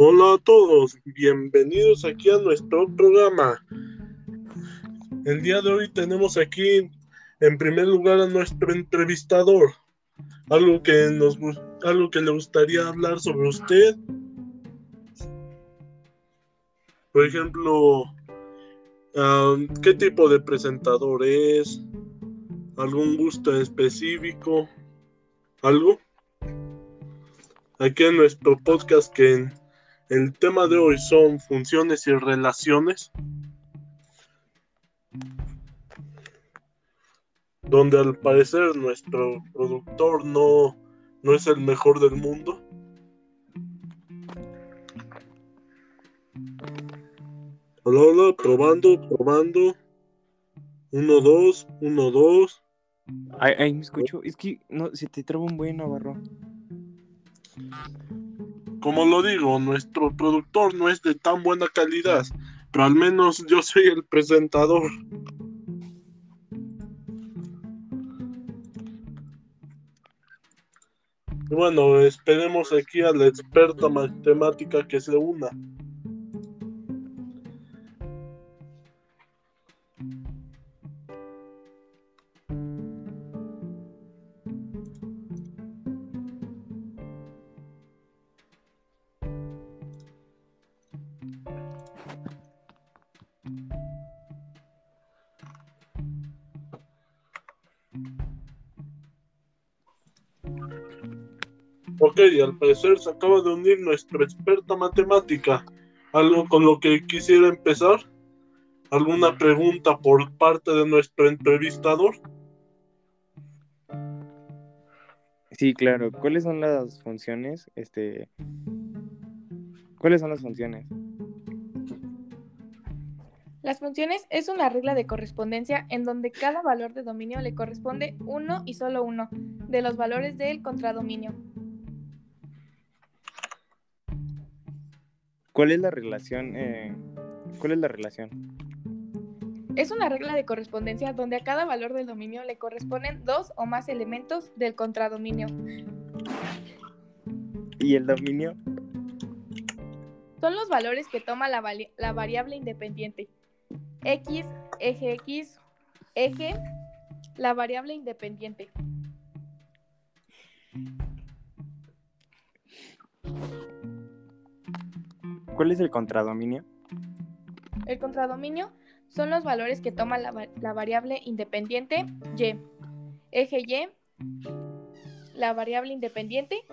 Hola a todos, bienvenidos aquí a nuestro programa. El día de hoy tenemos aquí en primer lugar a nuestro entrevistador. Algo que nos algo que le gustaría hablar sobre usted. Por ejemplo, ¿qué tipo de presentador es? ¿Algún gusto específico? ¿Algo? Aquí en nuestro podcast que el tema de hoy son funciones y relaciones. Donde al parecer nuestro productor no, no es el mejor del mundo. Hola, hola, probando, probando. Uno, dos, uno, dos. Ay, ay, me escucho. Es que no, se te traba un buen Navarro. Como lo digo, nuestro productor no es de tan buena calidad, pero al menos yo soy el presentador. bueno, esperemos aquí a la experta matemática que se una. Ok, al parecer se acaba de unir nuestra experta matemática. ¿Algo con lo que quisiera empezar? ¿Alguna pregunta por parte de nuestro entrevistador? Sí, claro. ¿Cuáles son las funciones? Este, ¿cuáles son las funciones? Las funciones es una regla de correspondencia en donde cada valor de dominio le corresponde uno y solo uno de los valores del contradominio. ¿Cuál es la relación? Eh, ¿Cuál es la relación? Es una regla de correspondencia donde a cada valor del dominio le corresponden dos o más elementos del contradominio. ¿Y el dominio? Son los valores que toma la, la variable independiente. X, eje X, eje, la variable independiente. ¿Cuál es el contradominio? El contradominio son los valores que toma la, variable independiente y. Eje y, la variable independiente,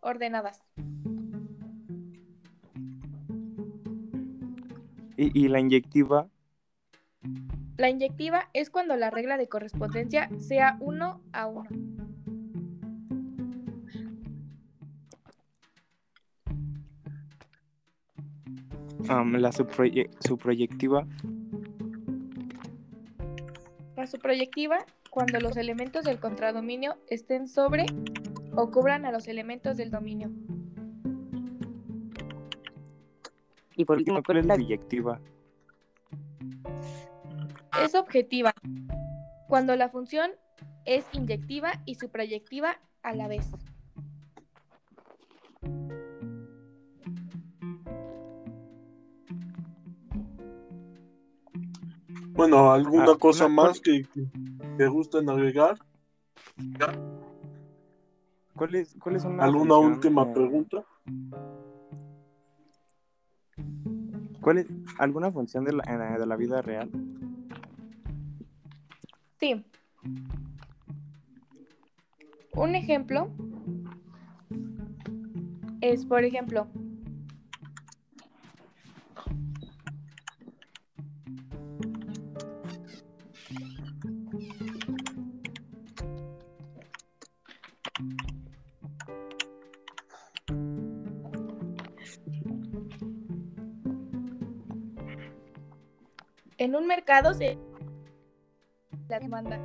ordenadas. ¿Y, la inyectiva? La inyectiva es cuando la regla de correspondencia sea 1 a 1. la subproyectiva. La subproyectiva, cuando los elementos del contradominio estén sobre o cubran a los elementos del dominio. Y por último, ¿cuál es la biyectiva? Es objetiva, cuando la función es inyectiva y subproyectiva a la vez. Bueno, ¿alguna ah, cosa más que, te gusten agregar? ¿Cuáles son ¿Alguna última pregunta? ¿Cuál es alguna función de la, de la vida real? Sí. Un ejemplo es, por ejemplo, En un mercado se la demanda.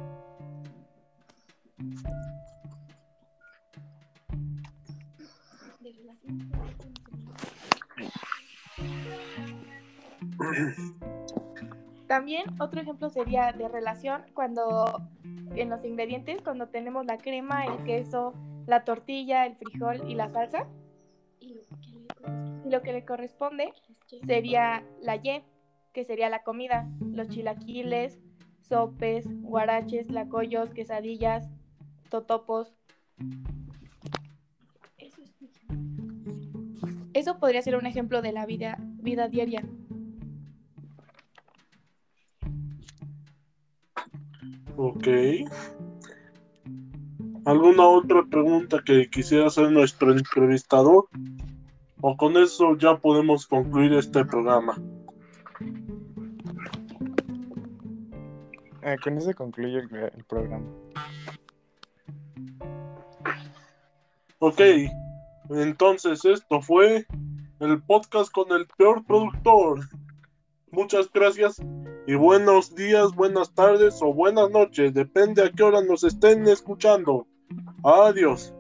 También otro ejemplo sería de relación cuando en los ingredientes, cuando tenemos la crema, el queso, la tortilla, el frijol y la salsa. Y lo que le corresponde sería la Y, que sería la comida, los chilaquiles, sopes, guaraches, lacoyos, quesadillas, totopos. Eso podría ser un ejemplo de la vida, vida diaria. Ok. ¿Alguna otra pregunta que quisiera hacer nuestro entrevistador? ¿O con eso ya podemos concluir este programa? Ah, con eso concluye el, el programa. Ok, entonces esto fue el podcast con el peor productor. Muchas gracias y buenos días, buenas tardes o buenas noches, depende a qué hora nos estén escuchando. Adiós.